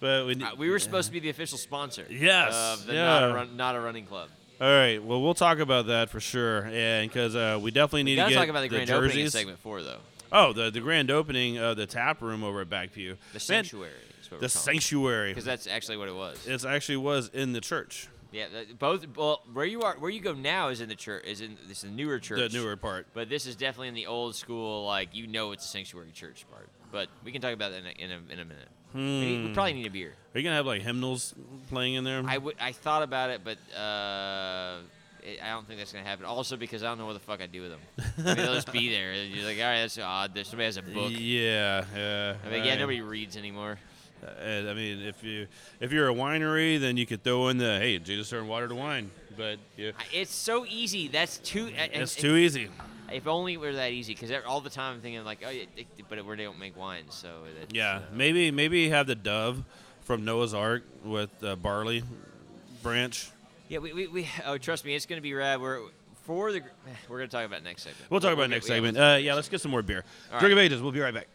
But we, Uh, we were supposed to be the official sponsor. Yes, Of the yeah. not, a run, not a running club. All right. Well, we'll talk about that for sure, and because uh, we definitely need We to get talk about the grand jerseys. opening in segment four, though. Oh, the the grand opening of the tap room over at Back Pew. The Man, sanctuary. Is what The sanctuary. Because that's actually what it was. It actually was in the church, Yeah, both. Well, where you are, where you go now is in the church. Is in this is the newer church. the newer part. But this is definitely in the old school, like you know, it's a sanctuary church part. But we can talk about that in a, in a, in a minute. We, probably need a beer. Are you gonna have like hymnals playing in there? I would. I thought about it, but uh, it, I don't think that's gonna happen. Also, because I don't know what the fuck I'd do with them. I mean, they'll just be there. And You're like, all right, that's odd. There's somebody has a book. Yeah, yeah. I mean, yeah, nobody reads anymore. Uh, I mean, if you if you're a winery, then you could throw in the hey, Jesus turned water to wine. But yeah, It's so easy. That's too. and- it's and- too easy. If only it were that easy, because all the time I'm thinking like, oh, yeah, it, but they don't make wine, so Yeah, uh, maybe maybe have the dove from Noah's Ark with uh, barley branch. yeah. We, we, we oh, trust me, it's gonna be rad. We're for the. We're gonna talk about next segment. We'll talk about get- next yeah, segment. we'll- Uh, yeah, let's get some more beer. All Drink right. of Ages. We'll be right back.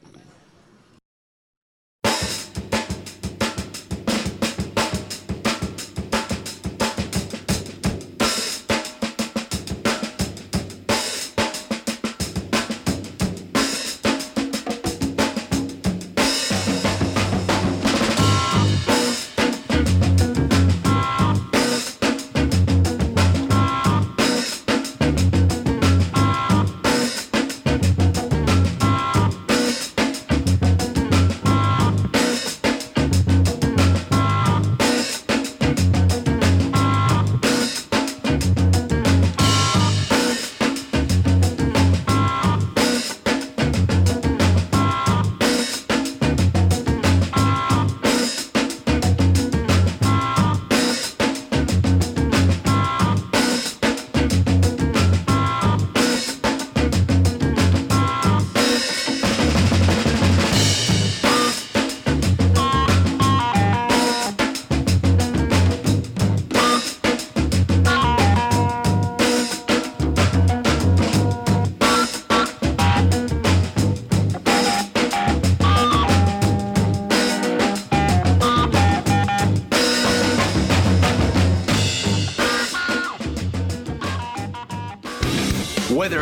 Whether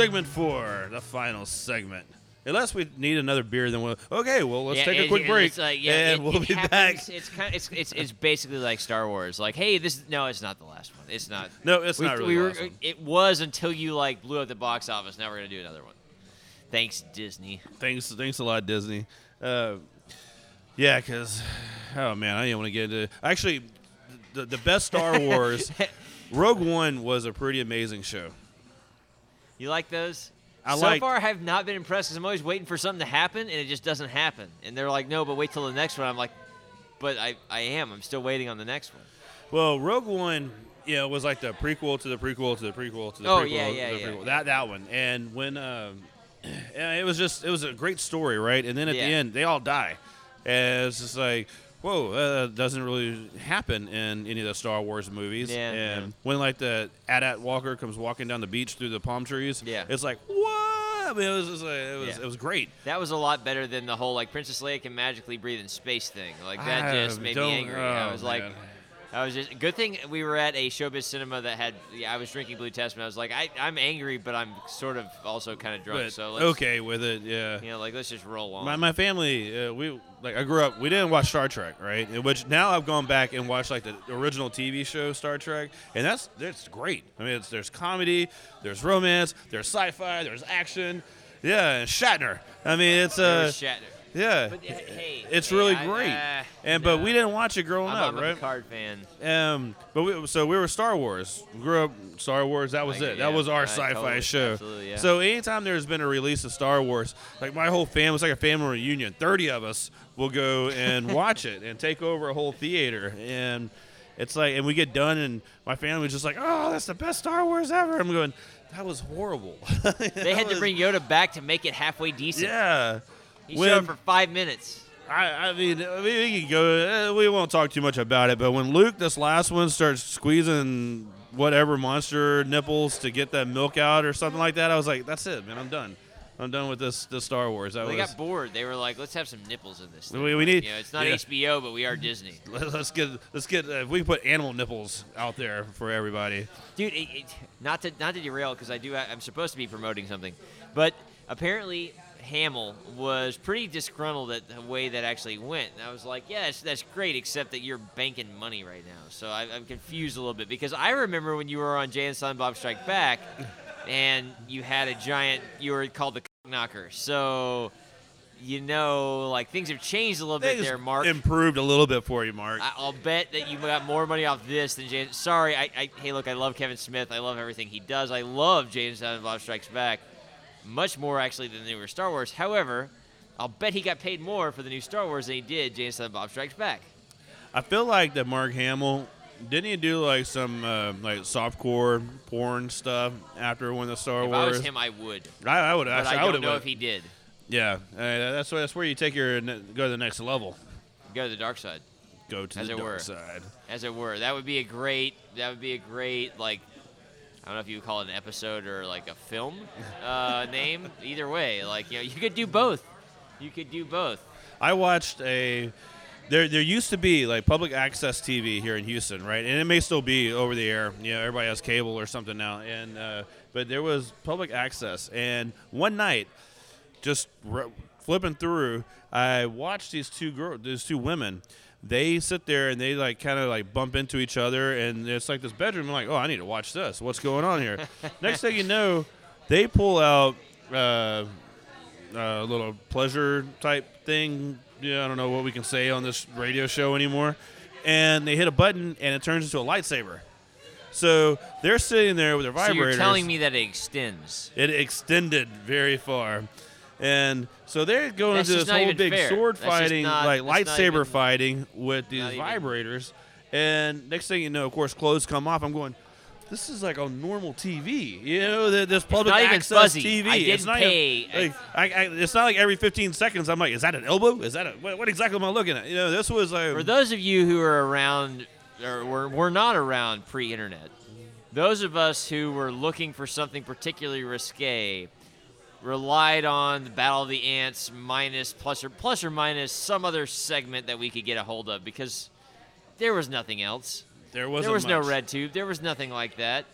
Segment four, the final segment. Unless we need another beer, then we'll. Okay, well, let's Yeah, take a it- quick it- break, like, yeah, and it- we'll be happens- back. It's kind. It's, it's it's basically like Star Wars. Like, hey, this no, it's not the last one. It's not. No, it's we, not really we were, last one. It was until you like blew up the box office. Now we're gonna do another one. Thanks, Disney. Thanks, thanks a lot, Disney. Uh, yeah, because oh man, I didn't want to get into. Actually, the the best Star Wars, Rogue One was a pretty amazing show. You like those? I so like- far, I have not been impressed because I'm always waiting for something to happen and it just doesn't happen. And they're like, no, but wait till the next one. I'm like, but I, I am. I'm still waiting on the next one. Well, Rogue One, you know, was like the prequel to the prequel to the prequel to the Oh, prequel. yeah, to yeah, the yeah. prequel. That that one, and when um, yeah, it was just it was a great story, right? And then at Yeah. the end, they all die, and it's just like. Whoa, uh, that doesn't really happen in any of the Star Wars movies. Yeah, and yeah. when like the AT-AT Walker comes walking down the beach through the palm trees, Yeah. it's like what? I mean, it was just like, it was Yeah. it was great. That was a lot better than the whole like Princess Leia can magically breathe in space thing. Like that Ah, just made me angry. I oh, was like, man. I was just good thing we were at a showbiz cinema that had. Yeah, I was drinking Blue Testament. I was like, I, I'm angry, but I'm sort of also kind of drunk. But so let's, okay with it, yeah. you know, like let's just roll on. My, my family, uh, we like I grew up. We didn't watch Star Trek, right? Which now I've gone back and watched like the original TV show Star Trek, and that's that's great. I mean, it's, there's comedy, there's romance, there's sci-fi, there's action. Yeah, and Shatner. I mean, it's uh, was Shatner. Yeah, But, uh, hey, it's hey, really I- great. uh, and but no. we didn't watch it growing I'm, up, I'm a right? Picard fan. Um, but we, so we were Star Wars. We grew up Star Wars. That was Like, it. yeah, that was our I sci-fi totally- show. absolutely, yeah. So anytime there's been a release of Star Wars, like my whole family, it's like a family reunion. Thirty of us will go and watch it and take over a whole theater. And it's like, and we get done, and my family was just like, "Oh, that's the best Star Wars ever." I'm going, "That was horrible." They had to bring Yoda back to make it halfway decent. Yeah. He When- showed for five minutes. I, I mean, I mean, we can go. Uh, we won't talk too much about it, but when Luke, this last one, starts squeezing whatever monster nipples to get that milk out or something like that, I was like, "That's it, man. I'm done. I'm done with this. This Star Wars." That They was. got bored. They were like, "Let's have some nipples in this." Thing. We- we need- You know, it's not yeah. HBO, but we are Disney. let- Let's get. Let's get. Uh, if we can put animal nipples out there for everybody. dude. It, it, not to not to derail because I do. I'm supposed to be promoting something, but apparently Hamill was pretty disgruntled at the way that actually went. And I was like, yeah, that's, that's great, except that you're banking money right now. So I, I'm confused a little bit because I remember when you were on Jay and Silent Bob Strike Back, and you had a giant. You were called the knocker. So. You know, like things have changed a little bit there, Mark. Improved a little bit for you, Mark. I- I'll bet that you got more money off this than James. Sorry, I, I hey look, I love Kevin Smith. I love everything he does. I love Jay and Silent Bob Strikes Back, much more actually than the newer Star Wars. However, I'll bet he got paid more for the new Star Wars than he did Jay and Silent Bob Strikes Back. I feel like that Mark Hamill didn't he do like some uh, like softcore porn stuff after when the Star If Wars? If I was him, I would. I, I would actually. I would don't know have. if he did. Yeah, uh, that's where that's where you take your go to the next level. Go to the dark side, Go to As the dark were. side. as it were. That would be a great. That would be a great like. I don't know if you call it an episode or like a film uh, name. Either way, like you know, you could do both. You could do both. I watched a. There, there used to be like public access TV here in Houston, right? And it may still be over the air. You know, everybody has cable or something now. And uh, but there was public access, and one night, just r- flipping through, I watched these two girls, these two women. They sit there and they like kind of like bump into each other, and it's like this bedroom. I'm like, oh, I need to watch this. What's going on here? Next thing you know, they pull out. Uh, uh, little pleasure type thing. Yeah, I don't know what we can say on this radio show anymore. And they hit a button, and it turns into a lightsaber. So they're sitting there with their vibrators. So you're telling me that it extends. it extended very far, and so they're going That's into this whole big fair. sword That's fighting, not- like lightsaber fighting with these vibrators. And next thing you know, of course, clothes come off. I'm going. This is like on normal TV, you know. This public access fuzzy. TV. I it's didn't not pay- like, I, I, it's not like every 15 seconds. I'm like, is that an elbow? Is that a what, what exactly am I looking at? You know, this was like For those of you who are around, or were, were not around pre-internet, those of us who were looking for something particularly risque relied on the Battle of the Ants minus plus or plus or minus some other segment that we could get a hold of because there was nothing else. There wasn't there was no much. red tube. There was nothing like that.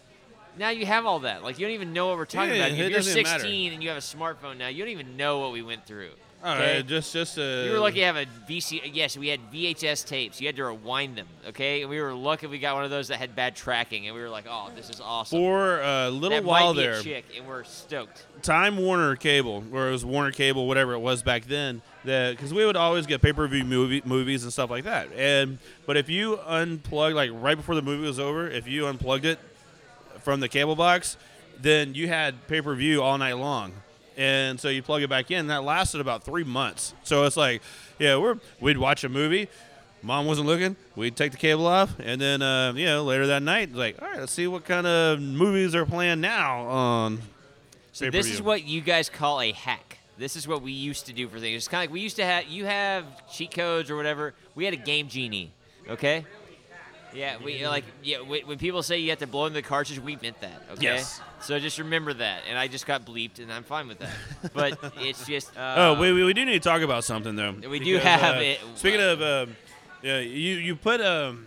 Now you have all that. Like you don't even know what we're talking Yeah, about. If you're doesn't matter. 16 and you have a smartphone now, you don't even know what we went through. All okay? right, just just uh, You were lucky to have a VC. Yes, we had VHS tapes. You had to rewind them. Okay, and we were lucky we got one of those that had bad tracking, and we were like, "Oh, this is awesome." for a little that while there. a chick, and we're stoked. Time Warner Cable, or it was Warner Cable, whatever it was back then, that because we would always get pay per view movie movies and stuff like that. And but if you unplugged like right before the movie was over, if you unplugged it from the cable box, then you had pay per view all night long. And so you plug it back in. That lasted about three months. So it's like, yeah, we're we'd watch a movie. Mom wasn't looking. We'd take the cable off, and then uh, you know later that night, like, all right, let's see what kind of movies are playing now on So this is what you guys call a hack. This is what we used to do for things. It's kind of like we used to have. You have cheat codes or whatever. We had a game genie. Okay. Yeah, we like yeah. When when people say you have to blow in the cartridge, we meant that. Okay. Yes. So just remember that. And I just got bleeped, and I'm fine with that. But it's just. Uh, Oh, we, we, we do need to talk about something though. We do because, have uh, it. Speaking of, um, yeah, you you put um,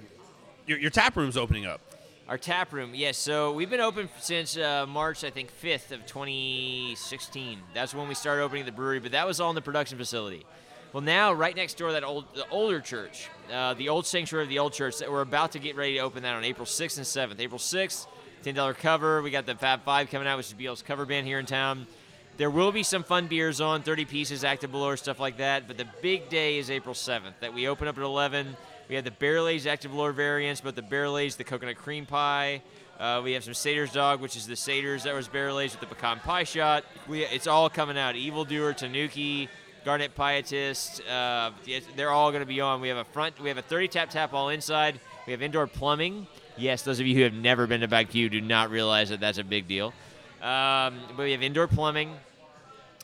your, your tap room's opening up. Our tap room, yes. So we've been open since uh, March, I think, 5th of 2016. That's when we started opening the brewery, but that was all in the production facility. Well, now right next door, that old, the older church, uh, the old sanctuary of the old church, that we're about to get ready to open that on April 6th and 7th. April 6th, $10 cover. We got the Fab Five coming out, which is Beatles cover band here in town. There will be some fun beers on, 30 pieces, active below, stuff like that. But the big day is April 7th, that we open up at 11. We have the barrel aged active lore variants, but the barrel aged, the coconut cream pie. Uh, we have some Satyrs dog, which is the Satyrs that was barrel aged with the pecan pie shot. We, it's all coming out. Evildoer, Tanuki, Garnet Pietist. Uh, they're all going to be on. We have a front. We have a 30 tap tap all inside. We have indoor plumbing. Yes, those of you who have never been to Back Pew do not realize that that's a big deal. Um, but we have indoor plumbing.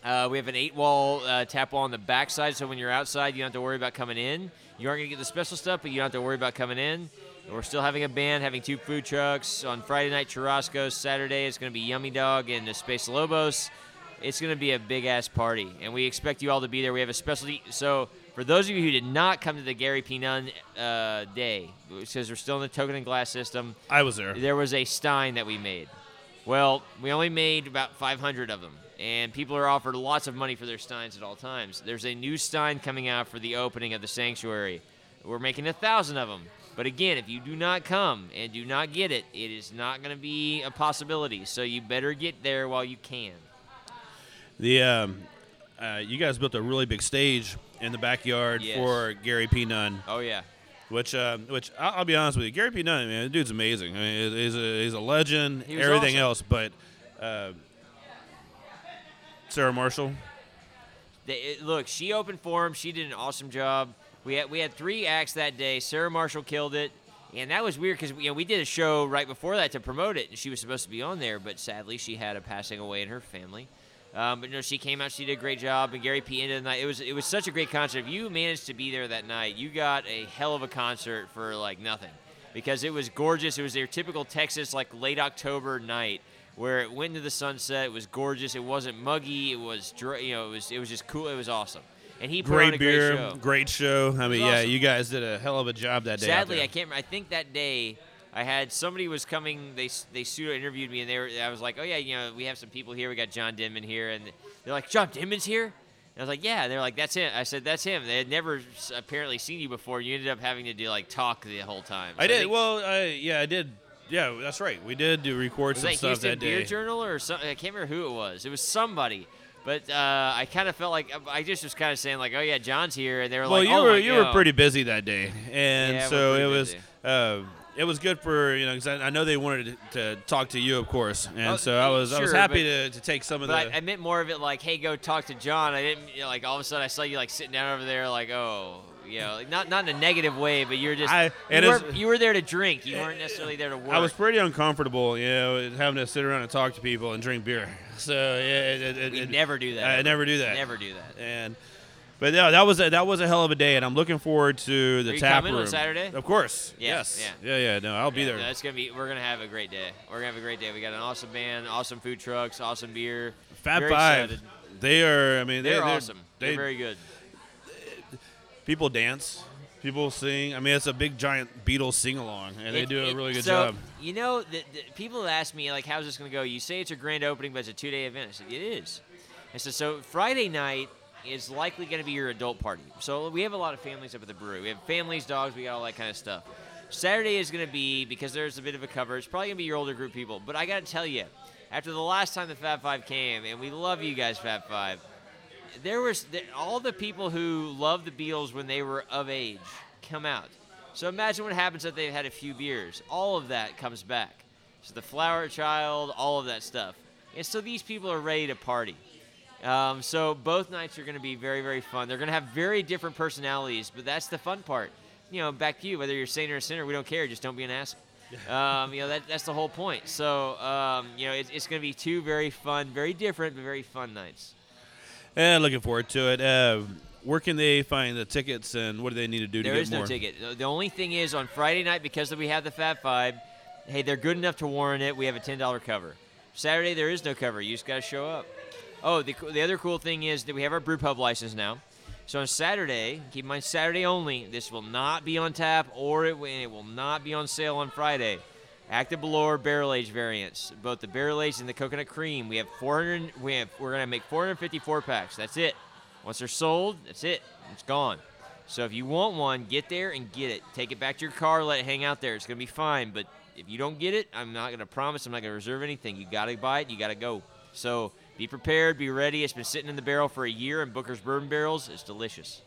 Uh, we have an eight wall uh, tap wall on the backside, so when you're outside, you don't have to worry about coming in. You aren't going to get the special stuff, but you don't have to worry about coming in. We're still having a band, having two food trucks. On Friday night, churrascos. Saturday, it's going to be Yummy Dog and the Space Lobos. It's going to be a big ass party, and we expect you all to be there. We have a specialty. So, for those of you who did not come to the Gary P. Nunn uh, day, because we're still in the token and glass system, I was there. there was a Stein that we made. Well, we only made about 500 of them, and people are offered lots of money for their Steins at all times. There's a new Stein coming out for the opening of the sanctuary. We're making a thousand of them. But again, if you do not come and do not get it, it is not going to be a possibility. So you better get there while you can. The um, uh, you guys built a really big stage in the backyard Yes. for Gary P. Nunn, Oh yeah. which uh, which I'll, I'll be honest with you, Gary P. Nunn, man, the dude's amazing. I mean, he's a he's a legend. He everything awesome. else, but uh, Sarah Marshall. They, look, she opened for him. She did an awesome job. We had we had three acts that day. Sarah Marshall killed it, and that was weird because you know we did a show right before that to promote it, and she was supposed to be on there, but sadly she had a passing away in her family. Um, but no, she came out. She did a great job, and Gary P ended the night. It was it was such a great concert. If you managed to be there that night, you got a hell of a concert for like nothing, because it was gorgeous. It was their typical Texas like late October night where it went into the sunset. It was gorgeous. It wasn't muggy. It was dry, you know it was it was just cool. It was awesome. And he put on Great a beer, great show. great show. I mean, yeah, awesome. you guys did a hell of a job that day. Sadly. I can't. I think that day I had somebody was coming. They they pseudo interviewed me, and they were. I was like, oh yeah, you know, we have some people here. We got John Denman here, and they're like, John Denman's here. And I was like, yeah. And they're like, that's him. I said, that's him. They had never apparently seen you before. You ended up having to do like talk the whole time. I So did. think- well, I, yeah, I did. Yeah, that's right. We did do record some that stuff Houston that Beer. Journal or something? I can't remember who it was. It was somebody. But uh, I kind of felt like I just was kind of saying like, oh yeah, John's here, and they were Well, like, you oh, were you were God. pretty busy that day, and Yeah, we're so it was uh, it was good for you know because I, I know they wanted to, to talk to you, of course, and Oh, so I was I was happy but- to, to take some of But the. I, I meant more of it like, hey, go talk to John. I didn't you know, like all of a sudden I saw you like sitting down over there, like, oh, you know, like, not not in a negative way, but you're just I- you, were, you were there to drink. You weren't necessarily there to work. I was pretty uncomfortable, you know, having to sit around and talk to people and drink beer. So yeah, it, it, it- never do that. I ever. never do that. Never do that. And but no, that was a, that was a hell of a day, and I'm looking forward to the Are you tap coming on room Saturday? Of course. Yeah, yes. Yeah. Yeah. Yeah. No, I'll be Yeah, there. it's gonna be. We're gonna have a great day. We're gonna have a great day. We got an awesome band, awesome food trucks, awesome beer. Fab Very Five. excited. They are. I mean, They're, they, awesome. They're They, very good. people dance. People sing. I mean, it's a big giant Beatles sing along, and they It- do a really good so, job. You know, the, the, people ask me like, "How's this going to go?" You say it's a grand opening, but it's a two-day event. I said it is. I said so. Friday night is likely going to be your adult party. So we have a lot of families up at the brewery. We have families, dogs. We got all that kind of stuff. Saturday is going to be because there's a bit of a cover. It's probably going to be your older group people. But I got to tell you, after the last time the Fab Five came, and we love you guys, Fab Five. There was all the people who loved the Beatles when they were of age come out. So imagine what happens if they've had a few beers. All of that comes back. So the flower child, all of that stuff. And so these people are ready to party. Um, so both nights are going to be very, very fun. They're going to have very different personalities, but that's the fun part. You know, back to you, whether you're a saint or a sinner, we don't care. Just don't be an asshole. Um, you know, that, that's the whole point. So, um, you know, it's, it's going to be two very fun, very different, but very fun nights. And looking forward to it. Uh, where can they find the tickets, and what do they need to do There to get is more? no ticket. The- only thing is on Friday night because we have the Fab Five. Hey, they're good enough to warrant it. We have a ten dollar cover. Saturday there is no cover. You just got to show up. Oh, the, the other cool thing is that we have our brew pub license now. So on Saturday, keep in mind Saturday only. This will not be on tap, or it, will- it will not be on sale on Friday. Active Belore barrel age variants, both the barrel aged and the coconut cream. We have 400. We have we're gonna make 454 packs. That's it. Once they're sold, that's it. It's gone. So if you want one, get there and get it. Take it back to your car, let it hang out there. It's gonna be fine. But if you don't get it, I'm not gonna promise. I'm not gonna reserve anything. You gotta buy it. You gotta go. So be prepared. Be ready. It's been sitting in the barrel for a year in Booker's bourbon barrels. It's delicious.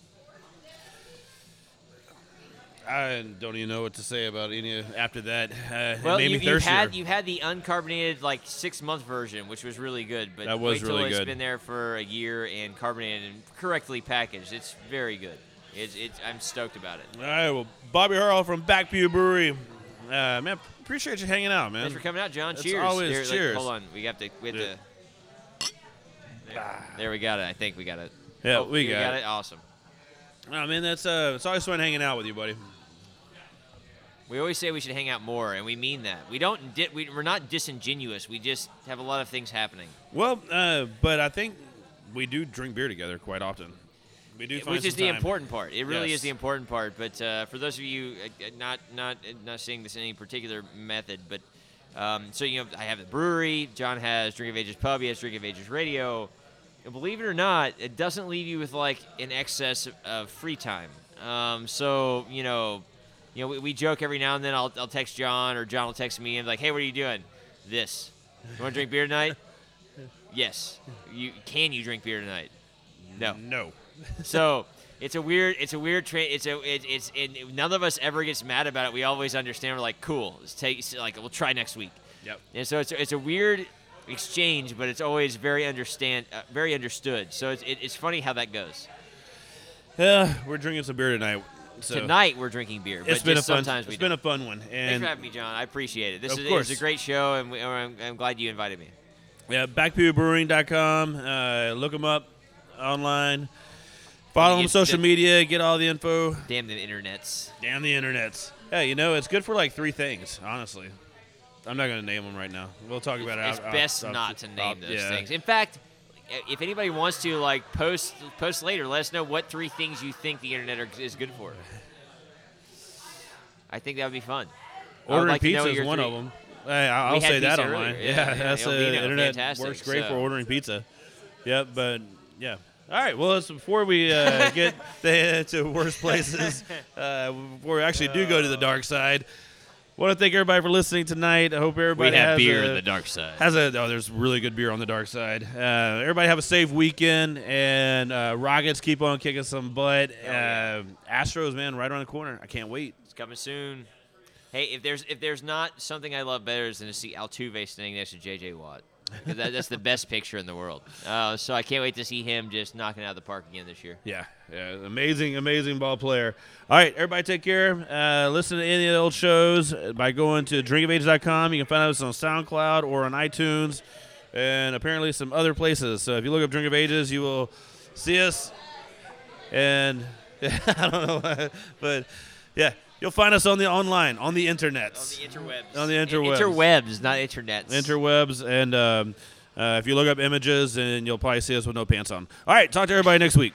I don't even know what to say about any after that. Uh, it Well, made you, me you had you had the uncarbonated like six month version, which was really good. But That was wait till really it's good. been there for a year and carbonated and correctly packaged. It's very good. It's, it's I'm stoked about it. All right, well, Bobby Harrell from Back Pew Brewery. Uh, man, appreciate you hanging out, man. Thanks for coming out, John. Cheers. always Here, like, cheers. hold on, we have to. We have Yeah. to. There, there we got it. I think we got it. Yeah, Oh, we you got it. it. Awesome. I mean, that's uh, it's always fun hanging out with you, buddy. We always say we should hang out more, and we mean that. We don't. Di- we, we're not disingenuous. We just have a lot of things happening. Well, uh, but I think we do drink beer together quite often. We do, find which is the time. important part. It really Yes. is the important part. But uh, for those of you uh, uh, not not uh, not saying this in any particular method, but um, so you know, I have the brewery. John has Drink of Ages Pub. He has Drink of Ages Radio. Believe it or not, it doesn't leave you with like an excess of, of free time. Um, so you know, you know, we, we joke every now and then. I'll, I'll text John or John will text me and be like, "Hey, what are you doing?" This. You want to drink beer tonight? yes. You can you drink beer tonight? No No. so it's a weird it's a weird tra- it's a it, it's and none of us ever gets mad about it we always understand we're like cool let's take like we'll try next week Yep. and so it's, it's a weird exchange but it's always very understand uh, very understood so it's, it, it's funny how that goes Yeah, we're drinking some beer tonight. So tonight we're drinking beer but it's been a fun. sometimes It's been a don't. fun one, And thanks for having me john i appreciate it this Of is course. it's a great show and we, I'm, I'm glad you invited me yeah, backpewbrewing.com. Uh, look them up online. Follow them on social get- media. Get all the info. damn the internets Damn the internets. Yeah, you know it's good for like three things. Honestly, I'm not gonna name them right now. We'll talk about it's it. out- It's best out- not to name those yeah. things. In fact, if anybody wants to like post post later, let us know what three things you think the internet are, is good for. I think that would be fun. Ordering like pizza is one three- of them. Hey, I- We I'll say that online. earlier. Yeah, Yeah, yeah, that's the internet fantastic. works great So- for ordering pizza. Yep, but yeah. All right. Well, it's before we uh, get the, to worse places, uh, before we actually do go to the dark side, want to thank everybody for listening tonight. I hope everybody we has a, the dark side. has a oh, there's really good beer on the dark side. Uh, everybody have a safe weekend, and uh, Rockets keep on kicking some butt. yeah. Uh, Astros, man, right around the corner. I can't wait. It's coming soon. Hey, if there's if there's not something I love better than to see Altuve standing next to J.J. Watt. That, that's the best picture in the world. Uh, so I can't wait to see him just knocking out of the park again this year. Yeah, yeah, amazing, amazing ball player. All right, everybody, take care. Uh, listen to any of the old shows by going to drinkofage.com. You can find us on SoundCloud or on iTunes, and apparently some other places. So if you look up Drink of Ages, you will see us. And I don't know, but yeah, you'll find us on the online, on the internets, On the interwebs. On the interwebs. Interwebs, not internets. interwebs, and um, uh, if you look up images, and you'll probably see us with no pants on. All right, talk to everybody next week.